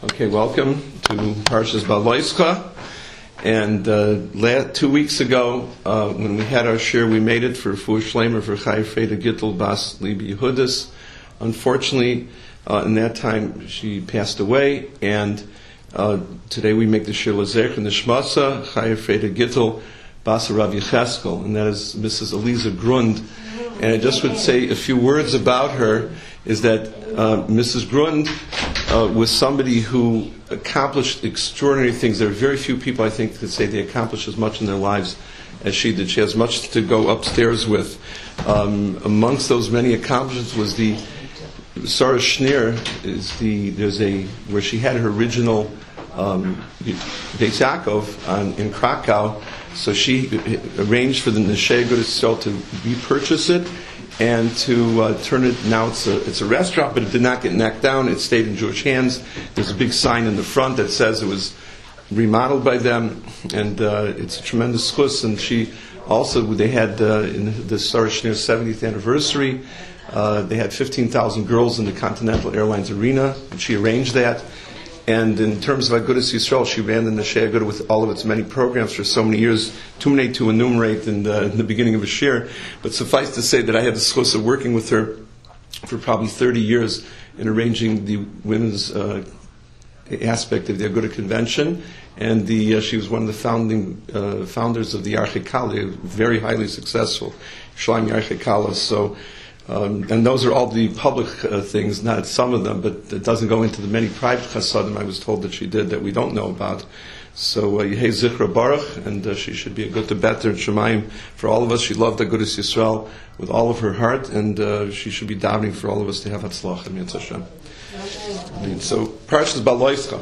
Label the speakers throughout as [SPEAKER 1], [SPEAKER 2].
[SPEAKER 1] Okay, welcome to Parshas Baloischa. And uh, two weeks ago, uh, when we had our share, we made it for Fu Shlemer for Chai Freda Gittel Bas Libi Yehudis. Unfortunately, uh, in that time, she passed away, and uh, today we make the shir Lazech and the Shmasa Chai Freda Gittel Bas Rav Yecheskel, and that is Mrs. Eliza Grund. And I just would say a few words about her is that uh, Mrs. Grund uh, somebody who accomplished extraordinary things. There are very few people, I think, that say they accomplished as much in their lives as she did. She has much to go upstairs with. Um, amongst those many accomplishments was the Sarah Schenirer is the there's a where she had her original um, in Krakow. So she arranged for the Yisrael to repurchase it and to uh, turn it. Now it's a it's a restaurant, but it did not get knocked down. It stayed in Jewish hands. There's a big sign in the front that says it was remodeled by them, and uh, it's a tremendous chus. And she also they had uh, in the Sarah 70th anniversary. Uh, they had 15,000 girls in the Continental Airlines arena, and she arranged that. And in terms of Agudas Yisrael, she ran the Agudah with all of its many programs for so many years, too many to enumerate in the, in the beginning of a share. But suffice to say that I had the chance of working with her for probably 30 years in arranging the women's uh, aspect of the Agudah convention. And the, uh, she was one of the founding uh, founders of the Archikala, very highly successful Shlaim Archikala. So um, and those are all the public uh, things, not some of them, but it doesn't go into the many private chasadim I was told that she did that we don't know about. So uh, Yehei Zichra Baruch, and uh, she should be a good to better in Shemaim for all of us. She loved the Agudas Yisrael with all of her heart, and uh, she should be davening for all of us to have Hatzlach and Hashem. I mean, so Parshas Baloischa.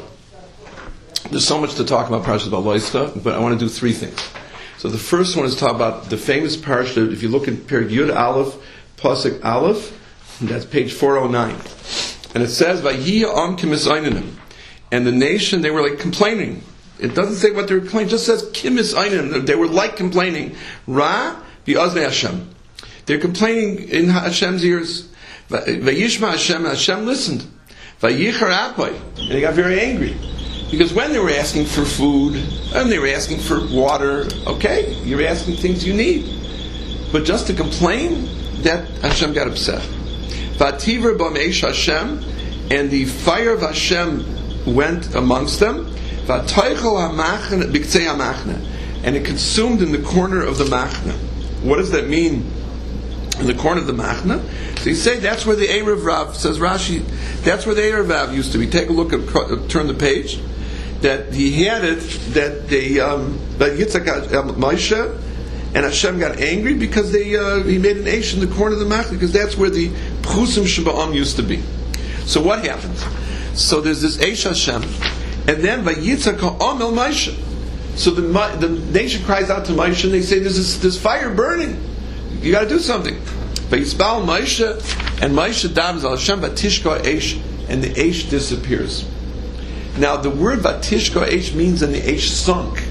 [SPEAKER 1] There's so much to talk about Parshas Baloischa, but I want to do three things. So the first one is talk about the famous parsha. If you look at Perik Yud Aleph, Pasuk Aleph, that's page 409. And it says, And the nation, they were like complaining. It doesn't say what they were complaining, it just says Kimis Einim. They were like complaining. Ra Bi'azne Hashem. They're complaining in Hashem's ears. Vayishma Hashem, Hashem listened. Vayichar Apai. And he got very angry. Because when they were asking for food, and they were asking for water, okay, you're asking things you need. But just to complain, that Hashem got upset. Vativer b'meish Hashem, and the fire of Hashem went amongst them. And it consumed in the corner of the machne. What does that mean? In the corner of the machne. So you say that's where the Erev Rav says Rashi. That's where the Erev Rav used to be. Take a look at turn the page. That he had it that the um, that Yitzchak uh, Moshe and Hashem got angry because they uh, he made an ash in the corner of the Machna because that's where the Pchusim Shaba'am used to be. So what happens? So there's this ash Hashem, and then Vayitzak Amel Maisha. So the, the nation cries out to Maisha and they say, "There's this, this fire burning. You got to do something." Vayitzbal Maisha and Maisha davens al Hashem Vatishka ash, and the ash disappears. Now the word Vatishka ash means and the ash sunk.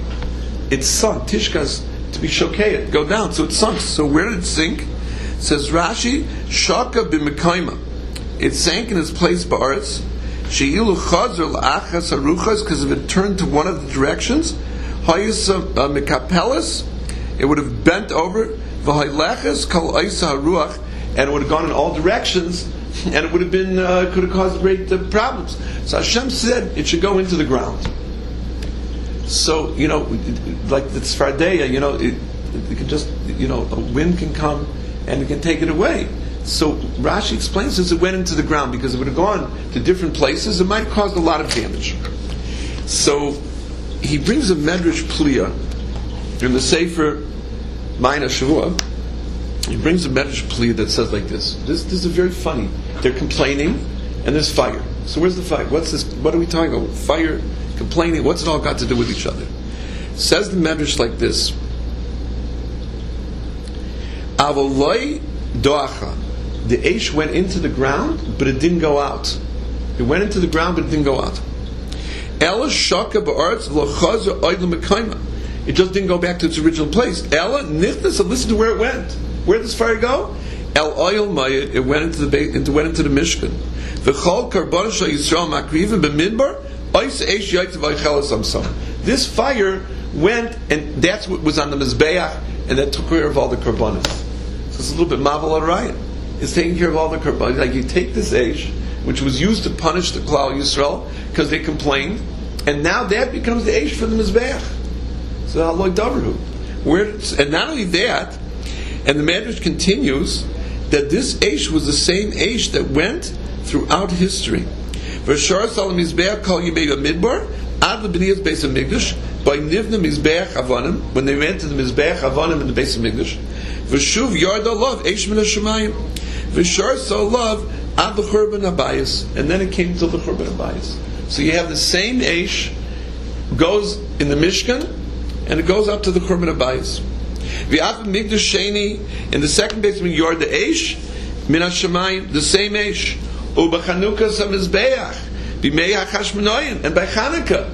[SPEAKER 1] It's sunk. Tishka's to be shokayet, go down. So it sunk. So where did it sink? It says Rashi, Shaka b'mekaima. It sank in its place ba'aretz. Sheilu chazer la'achas haruchas, because if it turned to one of the directions, hayis uh, mekapelis, it would have bent over, v'haylechas kol aisa haruach, and it would have gone in all directions, and it would have been, uh, could have caused great uh, problems. So Hashem said it should go into the ground. So you know, like the Tzfardeya, you know, it, it can just you know a wind can come and it can take it away. So Rashi explains this: it went into the ground because it would have gone to different places. It might have caused a lot of damage. So he brings a medrash pliya in the Sefer Ma'ina Shavua. He brings a medrash pliya that says like this. this. This is very funny. They're complaining, and there's fire. So where's the fire? What's this? What are we talking about? Fire complaining. What's it all got to do with each other? Says the Medrash like this. Avoloi doacha. The Aish went into the ground, but it didn't go out. It went into the ground, but it didn't go out. Ella shaka ba'aretz It just didn't go back to its original place. Ella nichnas, listen to where it went. Where did this fire go? El oil mayit, it went into the into went into the Mishkan. V'chol karbon Yisrael makrivim b'midbar This fire went, and that's what was on the Mizbeach, and that took care of all the karbanis. So it's a little bit Mavel Ryan. It's taking care of all the karbanis. Like you take this age, which was used to punish the Klal Yisrael, because they complained, and now that becomes the age for the Mizbeach. So Allah Davru. And not only that, and the Medrash continues that this Aish was the same Aish that went throughout history. V'shar salam kol yimei midbar ad lebniyas beis hamikdash by nivna mizbeach avanim when they went to the mizbeach avanim in the beis hamikdash. V'shuv yarda love Aish min hashemayim. So love ad l'churban abayis and then it came to the churban abayis. So you have the same Aish goes in the Mishkan and it goes up to the churban abayis. V'af migdash sheni in the second basement yard the Aish min hashemayim the same Aish. Ubachanukah samizbeach b'mei hachashmonoyin and by Chanukah.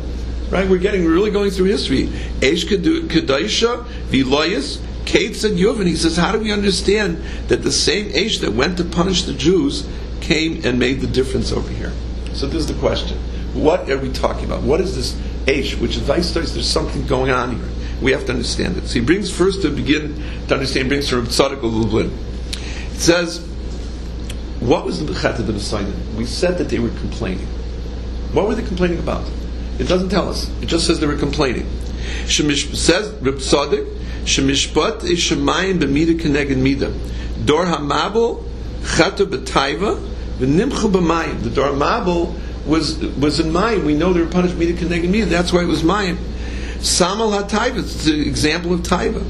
[SPEAKER 1] Right, we're getting really going through history. Eish Kedaisha, Viloyas, Kate and Yuvin. He says, how do we understand that the same Eish that went to punish the Jews came and made the difference over here? So this is the question. What are we talking about? What is this Eish? Which advice studies there's something going on here. We have to understand it. So he brings first to begin to understand, brings from Tzadok Lublin. It says, what was the Bechet of the Messiah? We said that they were complaining. What were they complaining about? It doesn't tell us. It just says they were complaining. Shemish says Reb Tzadok, Shemishpat is Shemayim b'mida keneged mida. Dor hamabel chatu b'taiva v'nimchu b'mayim. The Dor hamabel was was in Mayim. We know they were punished mida keneged mida. That's why it was Mayim. Samal hataiva. It's the example of taiva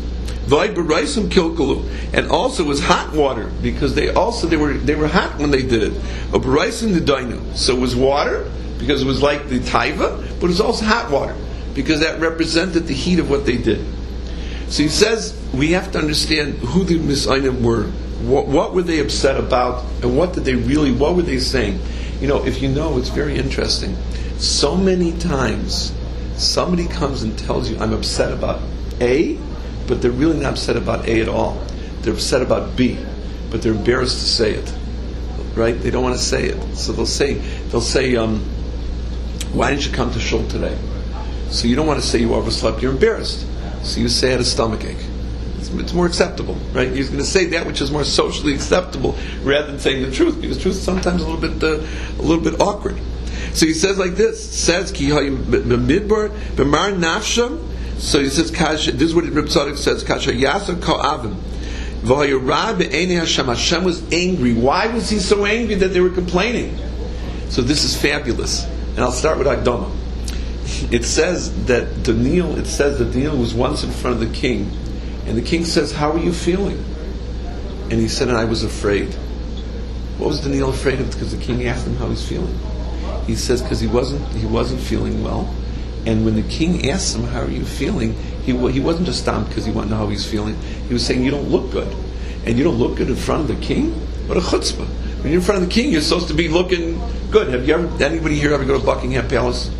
[SPEAKER 1] and also was hot water because they also they were they were hot when they did it. Baraisim the dainu, so it was water because it was like the taiva, but it was also hot water because that represented the heat of what they did. So he says we have to understand who the Misainim were. What, what were they upset about, and what did they really? What were they saying? You know, if you know, it's very interesting. So many times, somebody comes and tells you, "I'm upset about A," but they're really not upset about A at all. They're upset about B, but they're embarrassed to say it. Right? They don't want to say it. So they'll say, they'll say, um, why didn't you come to shul today? So you don't want to say you overslept, you're embarrassed. So you say I had a stomach ache. It's, more acceptable, right? You're going to say that which is more socially acceptable rather than saying the truth, because truth is sometimes a little bit, uh, a little bit awkward. So he says like this: says ki so he says, Kasha, this is what Reb Tzadok says, Kasha Yasa Ka'avim. Hashem. Hashem was angry. Why was he so angry that they were complaining? So this is fabulous. And I'll start with Agdama. It says that Daniel, it says that Daniel was once in front of the king, and the king says, How are you feeling? And he said, I was afraid. What was Daniel afraid of? Because the king asked him how he's feeling. He says, because he wasn't he wasn't feeling well and when the king asked him, How are you feeling? He, he wasn't just stomped because he wanted to know how he's feeling. He was saying, You don't look good. And you don't look good in front of the king? What a chutzpah. When you're in front of the king, you're supposed to be looking good. Have you ever, anybody here ever go to Buckingham Palace?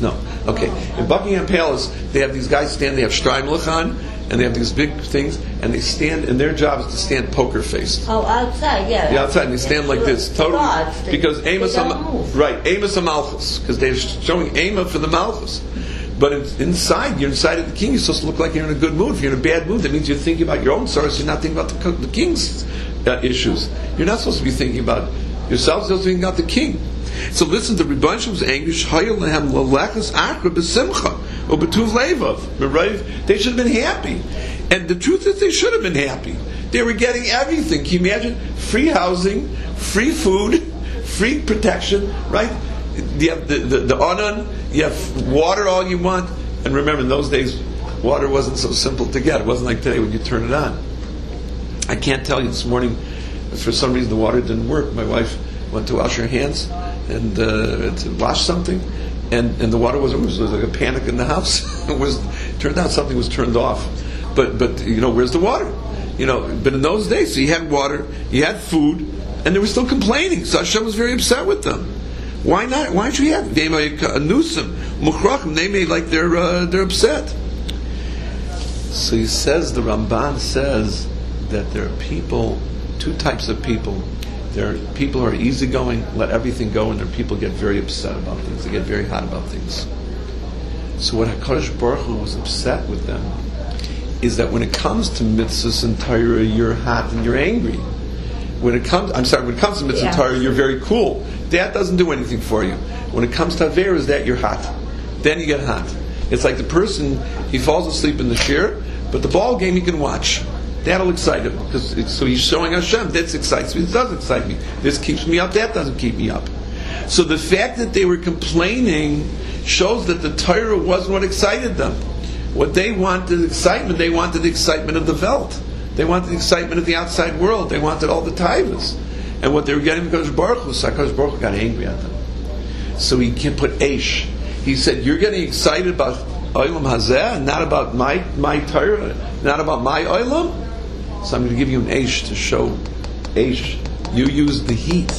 [SPEAKER 1] No. Okay. In Buckingham Palace, they have these guys stand, they have Streimlich on, and they have these big things, and they stand, and their job is to stand poker faced.
[SPEAKER 2] Oh, outside, yeah.
[SPEAKER 1] Yeah, outside, and they stand like this, totally, because Amos, right, Amos and Malchus, because they're showing Amos for the Malchus. But inside, you're inside of the king. You're supposed to look like you're in a good mood. If you're in a bad mood, that means you're thinking about your own sorrows. You're not thinking about the, the king's uh, issues. You're not supposed to be thinking about yourself. You're supposed to be thinking about the king. So listen, the Rebbeinu was angry. They should have been happy. And the truth is, they should have been happy. They were getting everything. Can you imagine? Free housing, free food, free protection, right? You have the, the, the onan, you have water all you want. And remember, in those days, water wasn't so simple to get. It wasn't like today when you turn it on. I can't tell you this morning, for some reason the water didn't work. My wife went to wash her hands and uh, wash something, and, and the water was, was, was like a panic in the house. it was turned out something was turned off, but but you know where's the water? You know, but in those days, you had water, you had food, and they were still complaining. So Hashem was very upset with them. Why not? Why don't you have they may muchrachim? They may like they're uh, they're upset. So he says the Ramban says that there are people, two types of people There are people who are easygoing, let everything go, and there people get very upset about things. They get very hot about things. So what Hakadosh Baruch Hu was upset with them is that when it comes to mitzvahs and Torah, you're hot and you're angry. When it comes, I'm sorry, when it comes to mitzvah
[SPEAKER 2] Yeah.
[SPEAKER 1] Torah, you're very cool. That doesn't do anything for you. When it comes to Aver, is that you're hot. Then you get hot. It's like the person, he falls asleep in the chair, but the ball game he can watch. That'll excite him. Because so he's showing Hashem, this excites me, this does excite me. This keeps me up, that doesn't keep me up. So the fact that they were complaining shows that the Torah wasn't what excited them. What they wanted excitement, they wanted the excitement of the Welt. They wanted the excitement of the outside world. They wanted all the taivas. And what they were getting because Baruch Hu, so Baruch Hu got angry at them. So he can put Aish. He said, You're getting excited about Olam Hazeh, not about my, my Torah, not about my Olam? So I'm going to give you an Aish to show Aish. You use the heat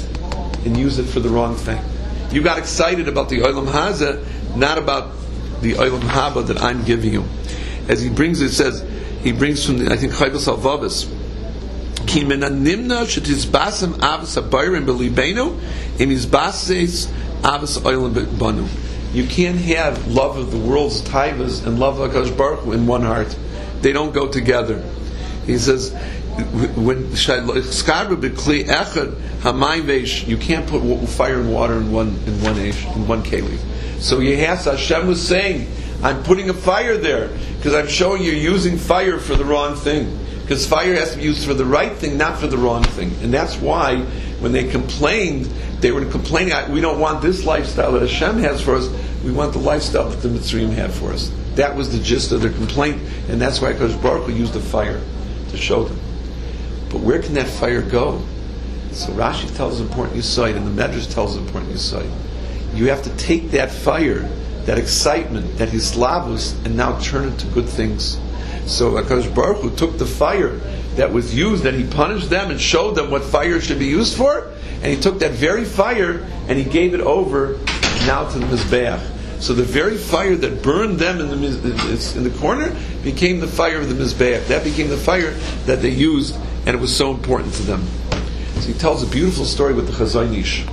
[SPEAKER 1] and use it for the wrong thing. You got excited about the Olam Haza, not about the Olam Haba that I'm giving you. As he brings it, says, he brings from, the, I think, Chovos HaLevavos. You can't have love of the world's taivas and love of HaKadosh Baruch Hu in one heart. They don't go together. He says, when you can't put fire and water in one in one in one keli. So Yehas Hashem was saying, I'm putting a fire there because I'm showing you're using fire for the wrong thing. Because fire has to be used for the right thing, not for the wrong thing. And that's why when they complained, they were complaining, we don't want this lifestyle that Hashem has for us, we want the lifestyle that the Mitzrayim had for us. That was the gist of their complaint, and that's why Kodesh Baruch used the fire to show them. But where can that fire go? So Rashi tells an important insight, and the Medrash tells an important insight. You have to take that fire, that excitement, that hislavus, and now turn it to good things. So Hakadosh Baruch Hu took the fire that was used, and he punished them and showed them what fire should be used for, and he took that very fire and he gave it over now to the mizbeach. So the very fire that burned them in the in the corner became the fire of the mizbeach. That became the fire that they used, and it was so important to them. So he tells a beautiful story with the Chazon Ish.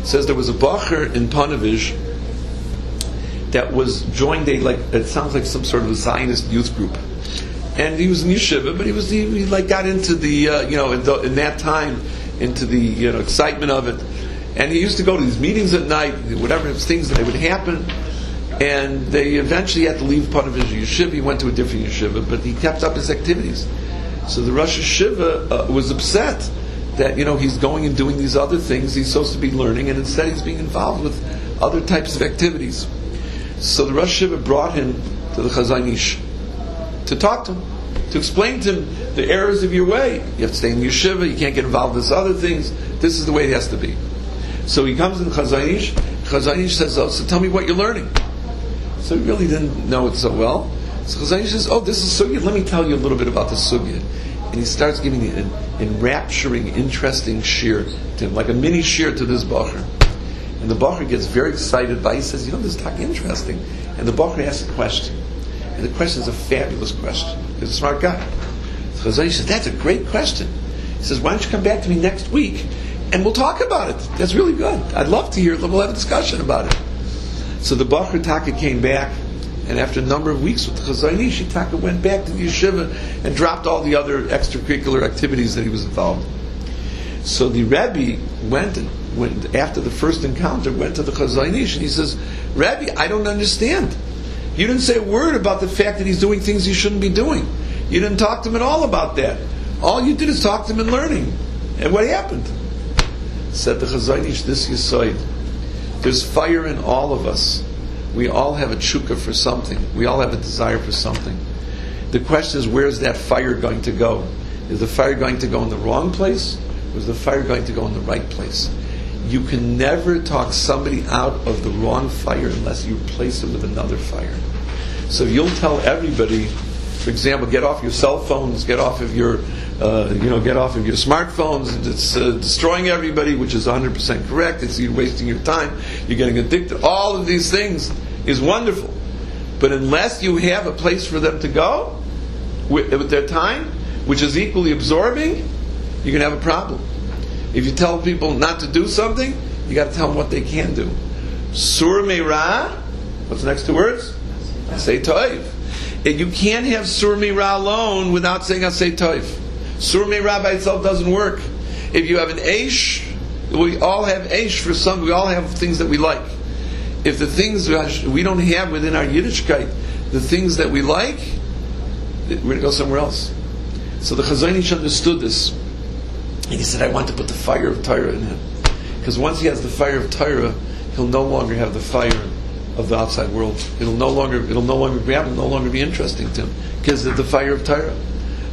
[SPEAKER 1] He says there was a bacher in Ponevezh that was joined a like it sounds like some sort of a Zionist youth group, and he was in yeshiva, but he was he, he like got into the uh, you know in, the, in that time into the you know excitement of it, and he used to go to these meetings at night, whatever things that would happen, and they eventually had to leave part of his yeshiva. He went to a different yeshiva, but he kept up his activities. So the Rosh Hashiva uh, was upset that you know he's going and doing these other things he's supposed to be learning, and instead he's being involved with other types of activities. So the Rosh Hashiva brought him to the Chazon Ish to talk to him, to explain to him the errors of your way. You have to stay in yeshiva. You can't get involved with other things. This is the way it has to be. So he comes in Chazon Ish. Chazanish says, "Oh, so tell me what you're learning." So he really didn't know it so well. So Chazon Ish says, "Oh, this is sugya. Let me tell you a little bit about the sugya." And he starts giving an enrapturing, interesting shear to him, like a mini shear to this bacher. And the bacher gets very excited by. He says, "You know, this is talk interesting." And the bacher asks a question, and the question is a fabulous question. He's a smart guy. So Chazon Ish says, "That's a great question." He says, "Why don't you come back to me next week, and we'll talk about it? That's really good. I'd love to hear. it. We'll have a discussion about it." So the Bacher Taka came back, and after a number of weeks with the Chazanishi, Taka went back to the yeshiva and dropped all the other extracurricular activities that he was involved. in. So the Rebbe went and went after the first encounter, went to the Chazon Ish, and he says, "Rebbe, I don't understand. You didn't say a word about the fact that he's doing things he shouldn't be doing. You didn't talk to him at all about that. All you did is talk to him in learning. And what happened?" Said the Chazon Ish, "This Yisoid." There's fire in all of us. We all have a chukka for something. We all have a desire for something. The question is, where's that fire going to go? Is the fire going to go in the wrong place? Or is the fire going to go in the right place? You can never talk somebody out of the wrong fire unless you replace it with another fire. So you'll tell everybody, for example, get off your cell phones, get off of your, uh, you know, get off of your smartphones. It's uh, destroying everybody, which is 100% correct. It's you're wasting your time. You're getting addicted. All of these things is wonderful, but unless you have a place for them to go with, with their time, which is equally absorbing, you're to have a problem. If you tell people not to do something, you got to tell them what they can do. Sur meira. What's the next two words? Say toiv. You can't have sur meira alone without saying say toiv. Sur Rabbi itself doesn't work. If you have an aish, we all have aish for some. We all have things that we like. If the things we don't have within our Yiddishkeit, the things that we like, we're going to go somewhere else. So the Chazon Ish understood this. And he said, I want to put the fire of Torah in him. Because once he has the fire of Torah, he'll no longer have the fire of the outside world. It'll no longer, it'll no longer grab him, no longer be interesting to him. Because of the fire of Torah.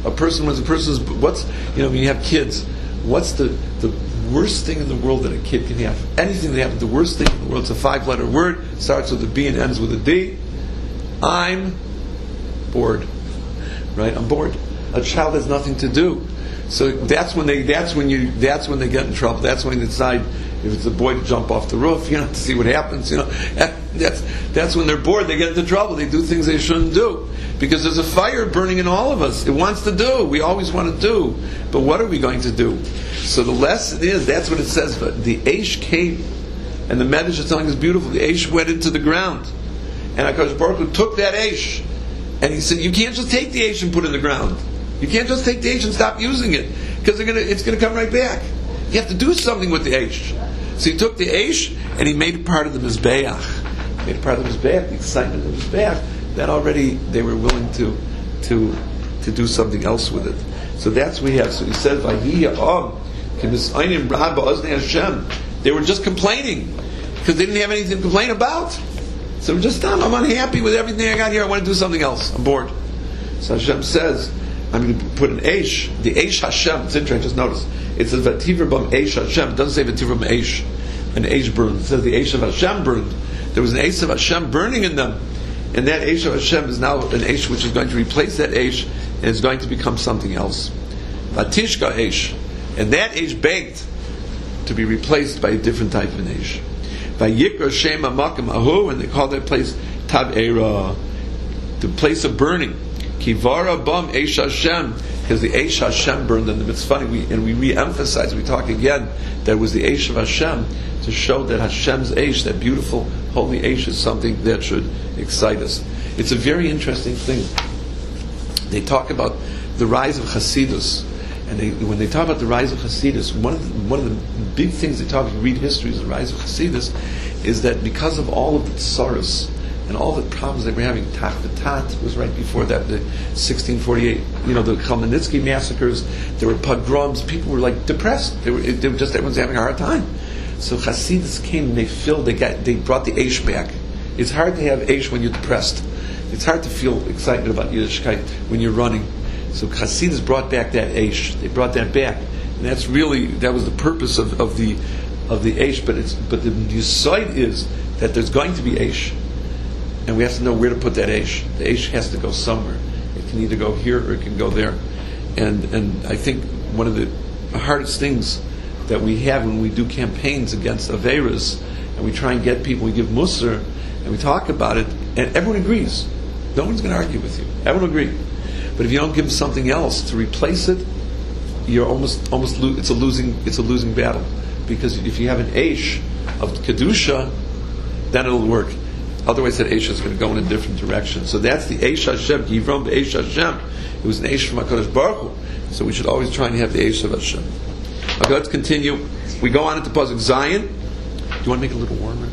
[SPEAKER 1] A person, when a person's, what's, you know, when you have kids, what's the, the worst thing in the world that a kid can have? Anything that happens, the worst thing in the world, it's a five letter word, starts with a B and ends with a D. I'm bored. Right? I'm bored. A child has nothing to do. So that's when they that's when you that's when they get in trouble. That's when they decide if it's a boy to jump off the roof, you know, to see what happens. You know, that's that's when they're bored. They get into trouble. They do things they shouldn't do because there's a fire burning in all of us. It wants to do. We always want to do, but what are we going to do? So the lesson is that's what it says. But the Aish came, and the Medrash is telling us beautiful. The Aish went into the ground, and Hakadosh Baruch took that Aish, and he said, "You can't just take the Aish and put it in the ground." You can't just take the H and stop using it because it's going to come right back. You have to do something with the H. So he took the H and he made part of the Mizbeach. Made part of the Mizbeach, the excitement of the Mizbeach. That already they were willing to, to, to do something else with it. So that's what we have. So he says, They were just complaining because they didn't have anything to complain about. So just, I'm unhappy with everything I got here. I want to do something else. I'm bored. So Hashem says, I'm going to put an Aish, the Aish Hashem. It's interesting, just notice. It says Vativra Bam Aish Hashem. It doesn't say Vativra Bam Aish. An Aish burned. It says the Aish of Hashem burned. There was an Aish of Hashem burning in them. And that Aish of Hashem is now an Aish which is going to replace that Aish and is going to become something else. Vatishka Aish. And that Aish begged to be replaced by a different type of an Aish. Vayikra Shema Makam Ahu, and they call that place Tavera, the place of burning. Kivara bum Eish Hashem, because the Eish Hashem burned in them. It's funny, we, and we re-emphasize, we talk again, that was the Eish of Hashem to show that Hashem's Eish, that beautiful, holy Eish, is something that should excite us. It's a very interesting thing. They talk about the rise of Hasidus, and they, when they talk about the rise of Hasidus, one of the, one of the big things they talk, if you read history, is the rise of Hasidus, is that because of all of the tsaros, and all the problems they were having. Tachvatat was right before that, the 1648, you know, the Khmelnytsky massacres. There were pogroms. People were like depressed. They were, they were just everyone's having a hard time. So Hasidus came and they filled. They got they brought the Aish back. It's hard to have Aish when you're depressed. It's hard to feel excitement about Yiddishkeit when you're running. So Hasidus brought back that Aish. They brought that back, and that's really that was the purpose of, of the of the Aish. But it's but the side is that there's going to be Aish and we have to know where to put that ash. The ash has to go somewhere. It can either go here or it can go there. And, and I think one of the hardest things that we have when we do campaigns against Averas, and we try and get people, we give Musar, and we talk about it, and everyone agrees. No one's going to argue with you. Everyone agree. But if you don't give them something else to replace it, you're almost almost lo- it's a losing it's a losing battle because if you have an Aish of kedusha, then it'll work. Otherwise, that Eish is going to go in a different direction. So that's the Eish Hashem, Yivram Eish Hashem. It was an Eish from HaKadosh Baruch Hu. So we should always try and have the Eish of Hashem. Okay, let's continue. We go on into Pasuk Zion. Do you want to make it a little warmer?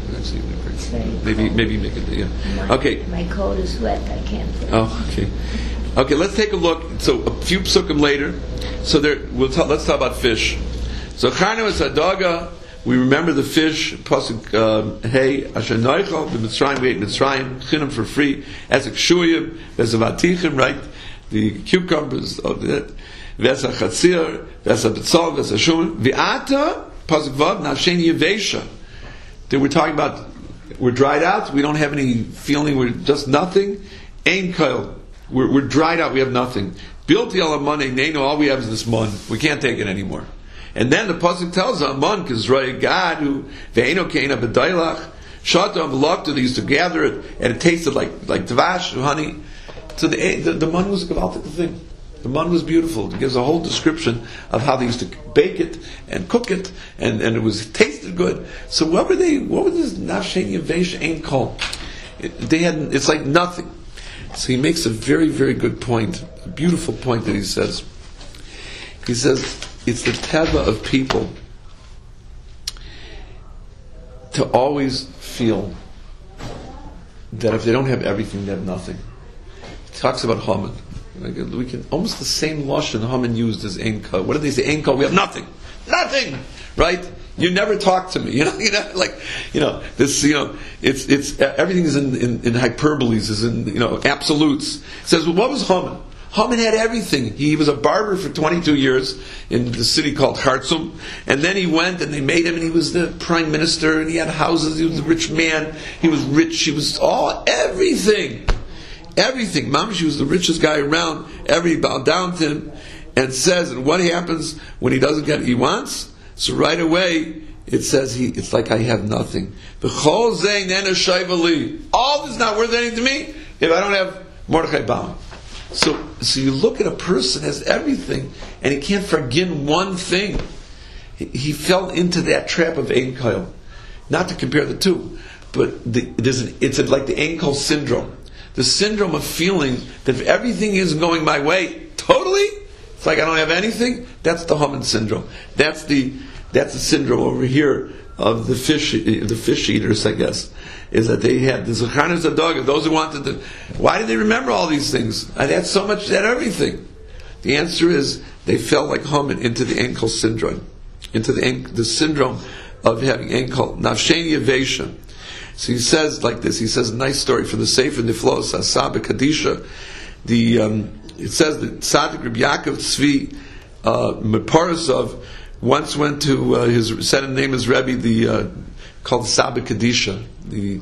[SPEAKER 1] Maybe, maybe make it. Yeah.
[SPEAKER 2] My,
[SPEAKER 1] okay.
[SPEAKER 2] My coat is wet. I can't.
[SPEAKER 1] Oh, okay. Okay, let's take a look. So a few psukim later. So there, we'll talk, let's talk about fish. So Charnu is Adaga we remember the fish, pasuk um, hey asher noichel the Mitzrayim we ate Mitzrayim chinam for free there's a vatichim right? The cucumbers of that there's a chatzir there's a betzal there's a vi'ata pasuk vav nafshen yevesha. That we're talking about we're dried out we don't have any feeling we're just nothing. Ain kail we're, we're dried out we have nothing. Built the money nano all we have is this mon we can't take it anymore and then the pasuk tells "Amon kizroi God who ve'eno keina b'dailach shatam v'lokta." They used to gather it, and it tasted like like dvash honey. So the the, the man was a gewaltige thing. The man was beautiful. It gives a whole description of how they used to bake it and cook it, and, and it was tasted good. So what were they? What was this nafshen yavesh ain't called? They had. It's like nothing. So he makes a very very good point, a beautiful point that he says. He says it's the teva of people to always feel that if they don't have everything, they have nothing. He talks about Haman. We can almost the same lashon Haman used as Enka. What did they say? Enka, we have nothing, nothing, right? You never talk to me, you know. You know, like you know this. You know, it's it's everything is in, in, in hyperboles, is in you know absolutes. It says, well, what was Haman? Haman had everything. He was a barber for 22 years in the city called Khartoum. And then he went and they made him and he was the prime minister and he had houses. He was a rich man. He was rich. He was all, everything. Everything. Mamish was the richest guy around. Everybody bowed down to him and says, and what happens when he doesn't get what he wants? So right away, it says he, it's like I have nothing. All this is not worth anything to me if I don't have Mordechai Baum. So, so you look at a person has everything, and he can't forgive one thing. He, he fell into that trap of Ein Not to compare the two, but the, an, it's like the Ein syndrome. The syndrome of feeling that if everything isn't going my way, totally, it's like I don't have anything. That's the Haman syndrome. That's the that's the syndrome over here of the fish the fish eaters, I guess is that they had the Zechanis Adog, those who wanted to. Why did they remember all these things? I had so much, had everything. The answer is they fell like Haman into the Ein Kol syndrome, into the, the syndrome of having Ein Kol, Nafsheni Avesha. So he says like this, he says a nice story from the Sefer Niflos, Asaba Kadisha. The, um, it says that Tzaddik Reb Yaakov Tzvi uh, once went to uh, his, said name is Rebbe, the uh, called Saba Kadisha, the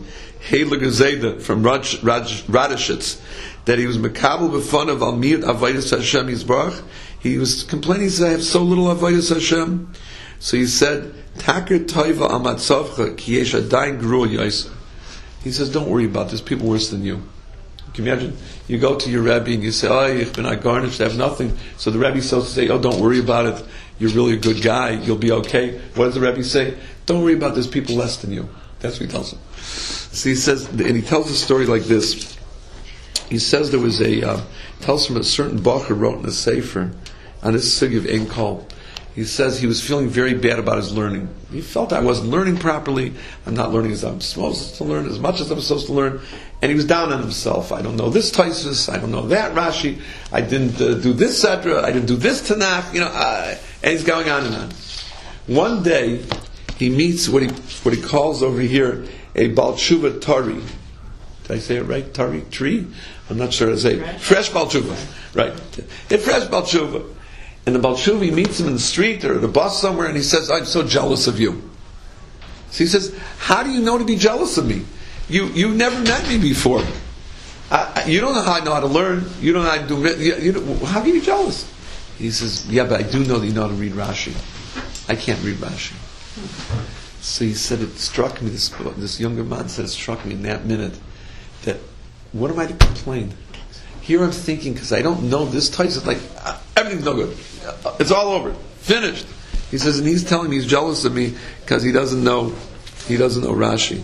[SPEAKER 1] Heilige Zayda from Raj, Raj, Radishitz, that he was Makabal b'fun of Almiyat Avaydus Hashem Yisbarach. He was complaining, he said, I have so little Avaydus Hashem. So he said, Takir Toiva Amatzovcha Kiyesh Adain Gru Yaisa. He says, don't worry about this, people worse than you. Can you imagine? You go to your Rebbe and you say, oh, ich bin garnished, I have nothing. So the Rebbe says, say, oh, don't worry about it. You're really a good guy. You'll be okay. What does the Rebbe say? Don't worry about this people less than you. That's what he tells him. So he says, and he tells a story like this. He says there was a, uh, tells him a certain Bacher wrote in a Sefer on this city of Enkol. He says he was feeling very bad about his learning. He felt I wasn't learning properly. I'm not learning as I'm supposed to learn, as much as I'm supposed to learn. And he was down on himself. I don't know this Taisus. I don't know that Rashi. I didn't uh, do this Sedra. I didn't do this Tanakh. You know, uh, and he's going on and on. One day, he meets what he what he calls over here a Balchuva Tari. Did I say it right? Tari tree? I'm not sure to say fresh, fresh Balchuva. Right. A fresh Balchuva. And the Balchuva meets him in the street or the bus somewhere and he says, I'm so jealous of you. So he says, How do you know to be jealous of me? You you've never met me before. I, you don't know how I know how to learn. You don't know how to do. You, you how can you be jealous? He says, Yeah, but I do know that you know how to read Rashi. I can't read Rashi. So he said, it struck me, this, this younger man said, it struck me in that minute that what am I to complain? Here I'm thinking, because I don't know this type, it's like, uh, everything's no good. It's all over. Finished. He says, and he's telling me he's jealous of me because he doesn't know, he doesn't know Rashi.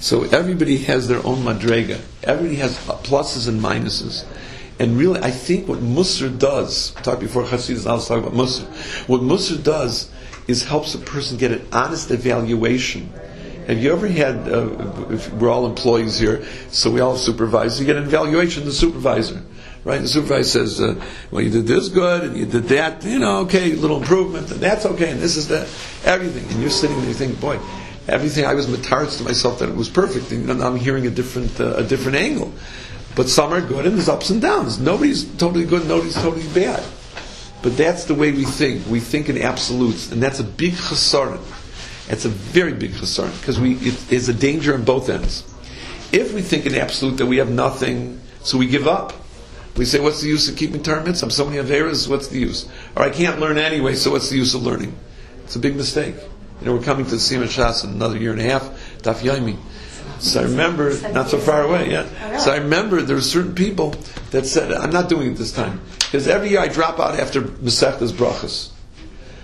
[SPEAKER 1] So everybody has their own madrega. Everybody has pluses and minuses. And really, I think what Musar does, talk before Hasidus, I was talking about Musar. What Musar does is helps a person get an honest evaluation. Have you ever had, uh, we're all employees here, so we all have supervisors, you get an evaluation of the supervisor. Right? The supervisor says, uh, well, you did this good, and you did that, you know, okay, little improvement, and that's okay, and this is that, everything. And you're sitting there, you think, boy, everything, I was matarz to myself that it was perfect, and now I'm hearing a different, uh, a different angle. But some are good, and there's ups and downs. Nobody's totally good, nobody's totally bad. But that's the way we think. We think in absolutes, and that's a big chesaron. It's a very big chesaron because we a danger on both ends. If we think in absolute that we have nothing, so we give up. We say, "What's the use of keeping termits? I'm so many averas. What's the use?" Or I can't learn anyway, so what's the use of learning? It's a big mistake. You know, we're coming to the Sima Shas in another year and a half. Daf Yomi. So I remember, not so far away, yeah. Oh, so I remember there were certain people that said, I'm not doing it this time. Because every year I drop out after Masechtas Brachas.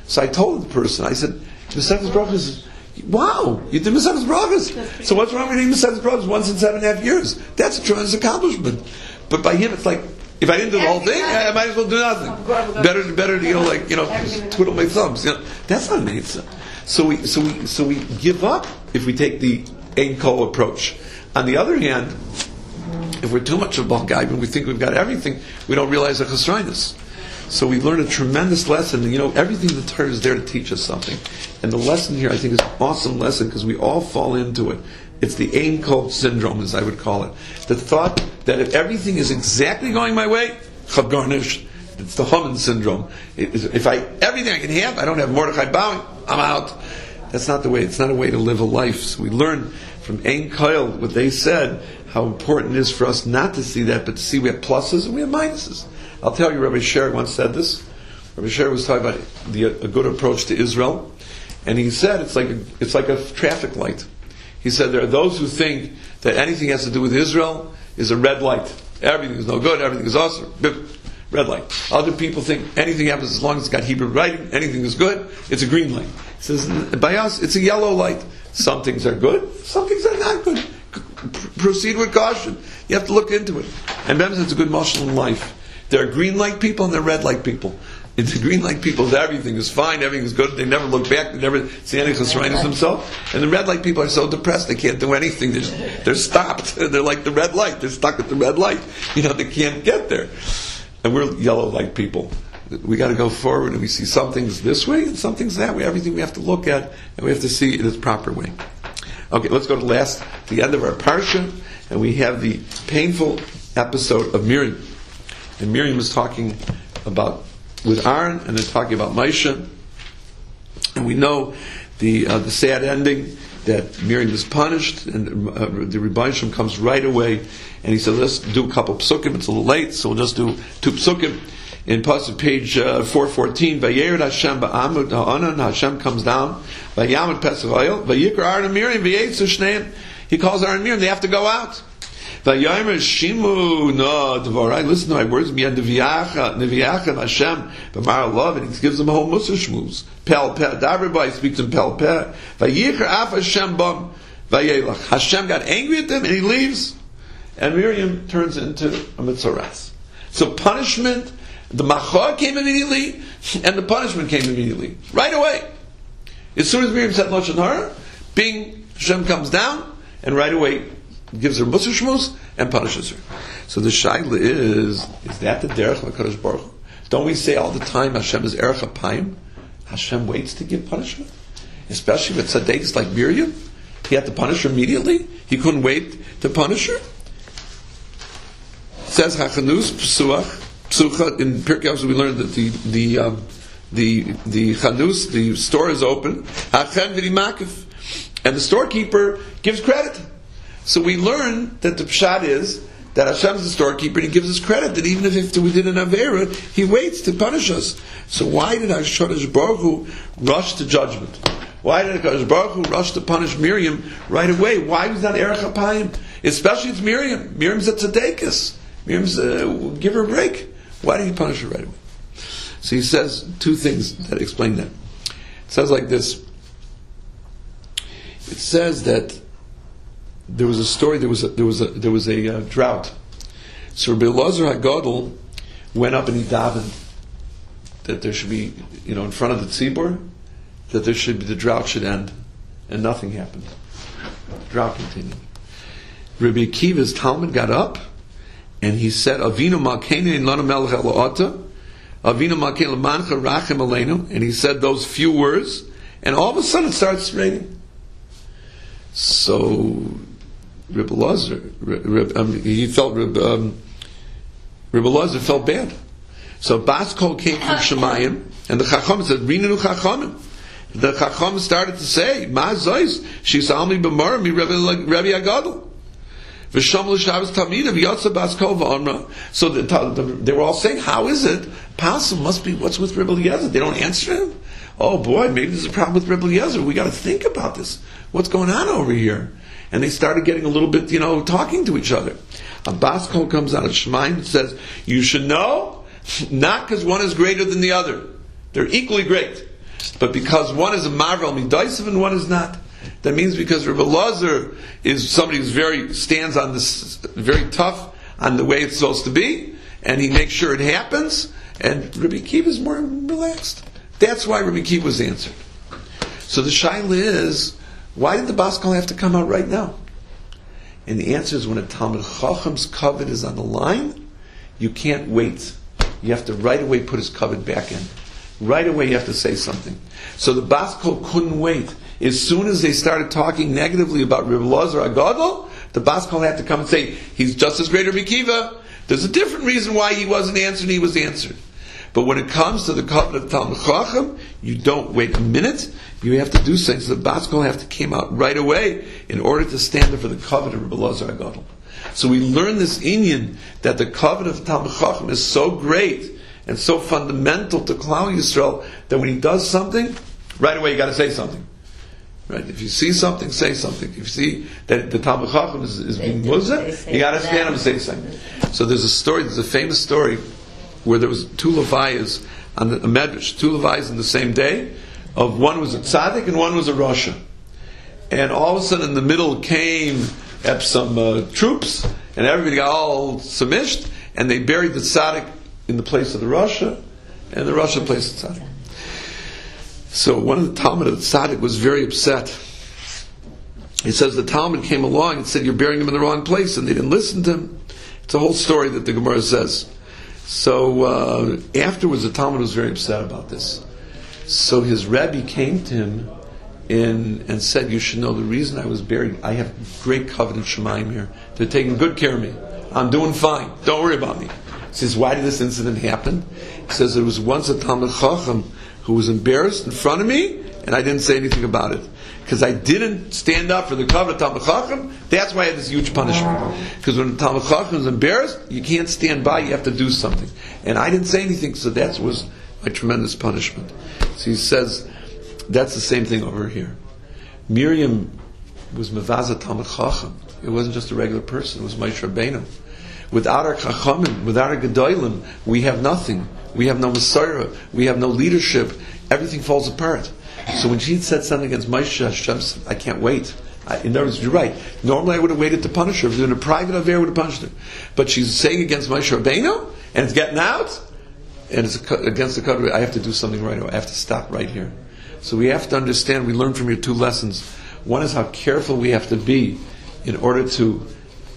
[SPEAKER 1] So I told the person, I said, Masechtas Brachas, wow, you did Masechtas Brachas. So what's wrong with doing Masechtas Brachas once in seven and a half years? That's a tremendous accomplishment. But by him, it's like, if I didn't do the whole thing, I might as well do nothing. Better, better to, you know, like, you know, twiddle my thumbs. You know, that's not an. So we, so we, so we give up if we take the Ein Kol approach. On the other hand, if we're too much of a guy and we think we've got everything, we don't realize the chesroinus. So we learn a tremendous lesson, you know everything the Torah is there to teach us something. And the lesson here, I think, is an awesome lesson because we all fall into it. It's the Ein Kol syndrome, as I would call it. The thought that if everything is exactly going my way, garnish. It's the Haman syndrome. If I everything I can have, I don't have Mordechai bowing. I'm out. That's not the way. It's not a way to live a life. So we learn from Ein Kol what they said how important it is for us not to see that, but to see we have pluses and we have minuses. I'll tell you, Rabbi Sher once said this. Rabbi Sher was talking about the, a good approach to Israel, and he said it's like a, it's like a traffic light. He said there are those who think that anything has to do with Israel is a red light. Everything is no good. Everything is awesome. Red light. Other people think anything happens as long as it's got Hebrew writing, anything is good, it's a green light. He says, by us, it's a yellow light. Some things are good, some things are not good. Proceed with caution. You have to look into it. And Bem it's a good marshal in life. There are green light people and there are red light people. It's green light people, everything is fine, everything is good, they never look back, they never see any chesroinus themselves. And the red light people are so depressed, they can't do anything, they're, they're stopped. They're like the red light, they're stuck at the red light. You know, they can't get there. And we're yellow light people. We got to go forward and we see some things this way and some things that way. Everything we have to look at and we have to see in its proper way. Okay, let's go to the last, the end of our parsha, and we have the painful episode of Miriam. And Miriam is talking about with Aaron, and they're talking about Moshe. And we know the uh, the sad ending that Miriam is punished, and uh, the Rebbeinu comes right away, and he said, "Let's do a couple psukim. It's a little late, so we'll just do two psukim." In passage page uh, 414, Vayered Hashem ba'amud ha'anan, Hashem comes down, Vayamud Pesach oil, Vayikra Aaron and Miriam, Vayetzu Shneim. He calls Aaron and Miriam, they have to go out. Vayomer Shimu no Dvorai. Listen to my words. Miyan Neviacha Neviacha Hashem b'mar love, and he gives them a whole mussar shmuz. Pel Peh. Davrbai speaks in Pel Peh. Vayikra Af Hashem bam Vayelach. Hashem got angry at them and he leaves, and Miriam turns into a mitzaras. So punishment. The machor came immediately, and the punishment came immediately, right away. As soon as Miriam said Lashon Hara, Bing Hashem comes down, and right away gives her Musa Shmuz and punishes her. So the Shaila is, is that the Derech HaKadosh Baruch Don't we say all the time Hashem is Erech HaPayim? Hashem waits to give punishment? Especially with tzaddiks like Miriam? He had to punish her immediately? He couldn't wait to punish her? says Hachanus Psuach, Psucha, in Pirkei we learned that the, the, um, the, the Chanus, the store is open, V'Dimakif, and the storekeeper gives credit. So we learn that the pshat is that Hashem is the storekeeper and He gives us credit that even if we did an avera, He waits to punish us. So why did Hashem Baruch Hu rush to judgment? Why did Hashem Baruch Hu rush to punish Miriam right away? Why was that Erech HaPayim? Especially it's Miriam. Miriam's a tzaddikus. Miriam's uh, give her a break. Why did He punish her right away? So He says two things that explain that. It says like this. It says that there was a story. There was a, there was a, there was a uh, drought. So Rabbi Lazar Hagadol went up and he davened that there should be, you know, in front of the tzibur, that there should be the drought should end, and nothing happened. Drought continued. Rabbi Akiva's Talmud got up and he said, "Avinu malkeinu in lana melech Avinu malkeinu lemancha rachem aleinu," and he said those few words, and all of a sudden it starts raining. So Rebbe Lazar, um, he felt um, Rebbe Lazar felt bad. So Baskol came from Shemayim, and the Chacham said, "Rinenu Chachamim." The Chacham started to say, "Ma zois shisami b'mar mi Rebbe Agadol." So the, the, they were all saying, "How is it? Possible must be what's with Rebbe Eliezer. They don't answer him. Oh boy, maybe there's a problem with Rebbe Eliezer. We got to think about this. what's going on over here? And they started getting a little bit, you know, talking to each other. A Baskol comes out of Shemaim and says, you should know, not because one is greater than the other. They're equally great. But because one is a Marvel Midaisav and one is not. That means because Rabbi Lazar is somebody who's very, stands on this, very tough on the way it's supposed to be, and he makes sure it happens, and Rabbi Kiva is more relaxed. That's why Rabbi Kiva was answered. So the shaila is, why did the Bas Kol have to come out right now? And the answer is when a Talmud Chacham's kavod is on the line, you can't wait. You have to right away put his kavod back in. Right away you have to say something. So the Bas Kol couldn't wait. As soon as they started talking negatively about Rabbi Lazar Agadol, the Bas Kol had to come and say, he's just as great as Rabbi Kiva. There's a different reason why he wasn't answered, he was answered. But when it comes to the covenant of Talmud Chacham, you don't wait a minute. You have to do things. The Bas Kol have to come out right away in order to stand up for the covenant of Rabbi Lazar Agadol. So we learn this Inyan that the covenant of Talmud Chacham is so great and so fundamental to Klal Yisrael that when he does something, right away you got to say something. Right? If you see something, say something. If you see that the Talmud Chacham is, is being muzah, you got to stand up and say something. So there's a story. There's a famous story where there was two Levias on the, a medrash, two Levias in the same day. Of one was a tzaddik and one was a rasha. And all of a sudden, in the middle came up some uh, troops, and everybody got all submished, and they buried the tzaddik in the place of the rasha, and the rasha placed the tzaddik. So one of the Talmud of the tzaddik was very upset. He says the Talmud came along and said, "You're burying him in the wrong place," and they didn't listen to him. It's a whole story that the Gemara says. So uh, afterwards, the Talmud was very upset about this. So his Rebbe came to him in, and said, "You should know the reason I was buried. I have great covenant Shemaim here. They're taking good care of me. I'm doing fine. Don't worry about me." He says, "Why did this incident happen?" He says, "There was once a Talmud Chacham who was embarrassed in front of me, and I didn't say anything about it." Because I didn't stand up for the covenant Talmud Chacham, that's why I had this huge punishment. Because when Talmud Chacham is embarrassed, you can't stand by, you have to do something. And I didn't say anything, so that was my tremendous punishment. So he says, that's the same thing over here. Miriam was Mavaza Talmud Chacham. It wasn't just a regular person, it was Moshe Rabbeinu. Without our Chachamim, without our Gedolim, we have nothing. We have no Messiah, we have no leadership. Everything falls apart. So when she said something against Moshe, Hashem said, I can't wait. I, in other words, you're right. Normally I would have waited to punish her. If in a private affair, I would have punished her. But she's saying against Moshe Rabbeinu, and it's getting out, and it's against the covenant. I have to do something right away. I have to stop right here. So we have to understand, we learn from your two lessons. One is how careful we have to be in order to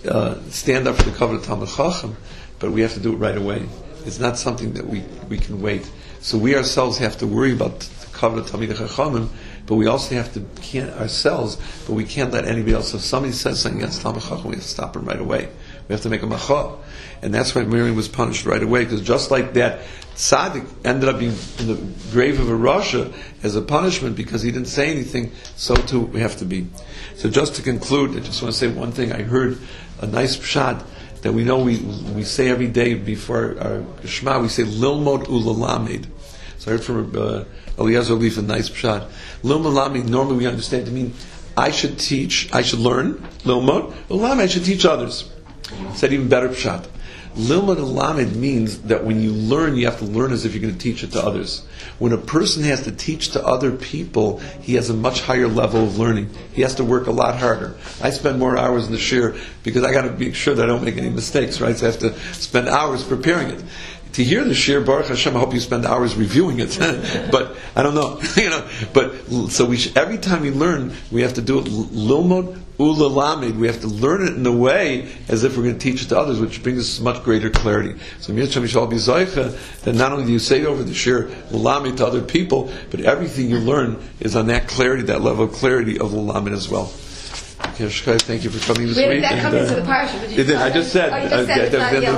[SPEAKER 1] uh, stand up for the covenant Talmud Chacham, but we have to do it right away. It's not something that we, we can wait. So we ourselves have to worry about Chachamim, but we also have to can't ourselves, but we can't let anybody else. If somebody says something against Talmud Chacham, we have to stop them right away. We have to make a macha. And that's why Miriam was punished right away, because just like that, tzaddik ended up being in the grave of a rasha as a punishment because he didn't say anything, so too we have to be. So just to conclude, I just want to say one thing. I heard a nice pshat that we know we, we say every day before our Shema, we say Lilmod Ulalamed. I heard from uh, Eliezer Leaf a nice pshat. Lilmod Ulamed, normally we understand to mean I should teach, I should learn, Lilmod. Ulamed, I should teach others. Said even better pshat. Lilmud Alamed means that when you learn, you have to learn as if you're going to teach it to others. When a person has to teach to other people, he has a much higher level of learning. He has to work a lot harder. I spend more hours in the shiur because I got to make sure that I don't make any mistakes, right? So I have to spend hours preparing it. To hear the shiur, Baruch Hashem, I hope you spend hours reviewing it. but I don't know, you know. But so we should, every time we learn, we have to do it lilmod ulalamid. We have to learn it in a way as if we're going to teach it to others, which brings us much greater clarity. So Mitzvah Mishal Bizoicha, that not only do you say over the shiur ulamid to other people, but everything you learn is on that clarity, that level of clarity of ulamid as well. Okay, thank you for coming this
[SPEAKER 3] Wait,
[SPEAKER 1] week.
[SPEAKER 3] that
[SPEAKER 1] and,
[SPEAKER 3] comes
[SPEAKER 1] uh,
[SPEAKER 3] into the parsha. but you-
[SPEAKER 1] it did. I just said.
[SPEAKER 3] Oh, you just
[SPEAKER 1] uh,
[SPEAKER 3] said
[SPEAKER 1] uh,
[SPEAKER 3] not
[SPEAKER 1] the-
[SPEAKER 3] yellow.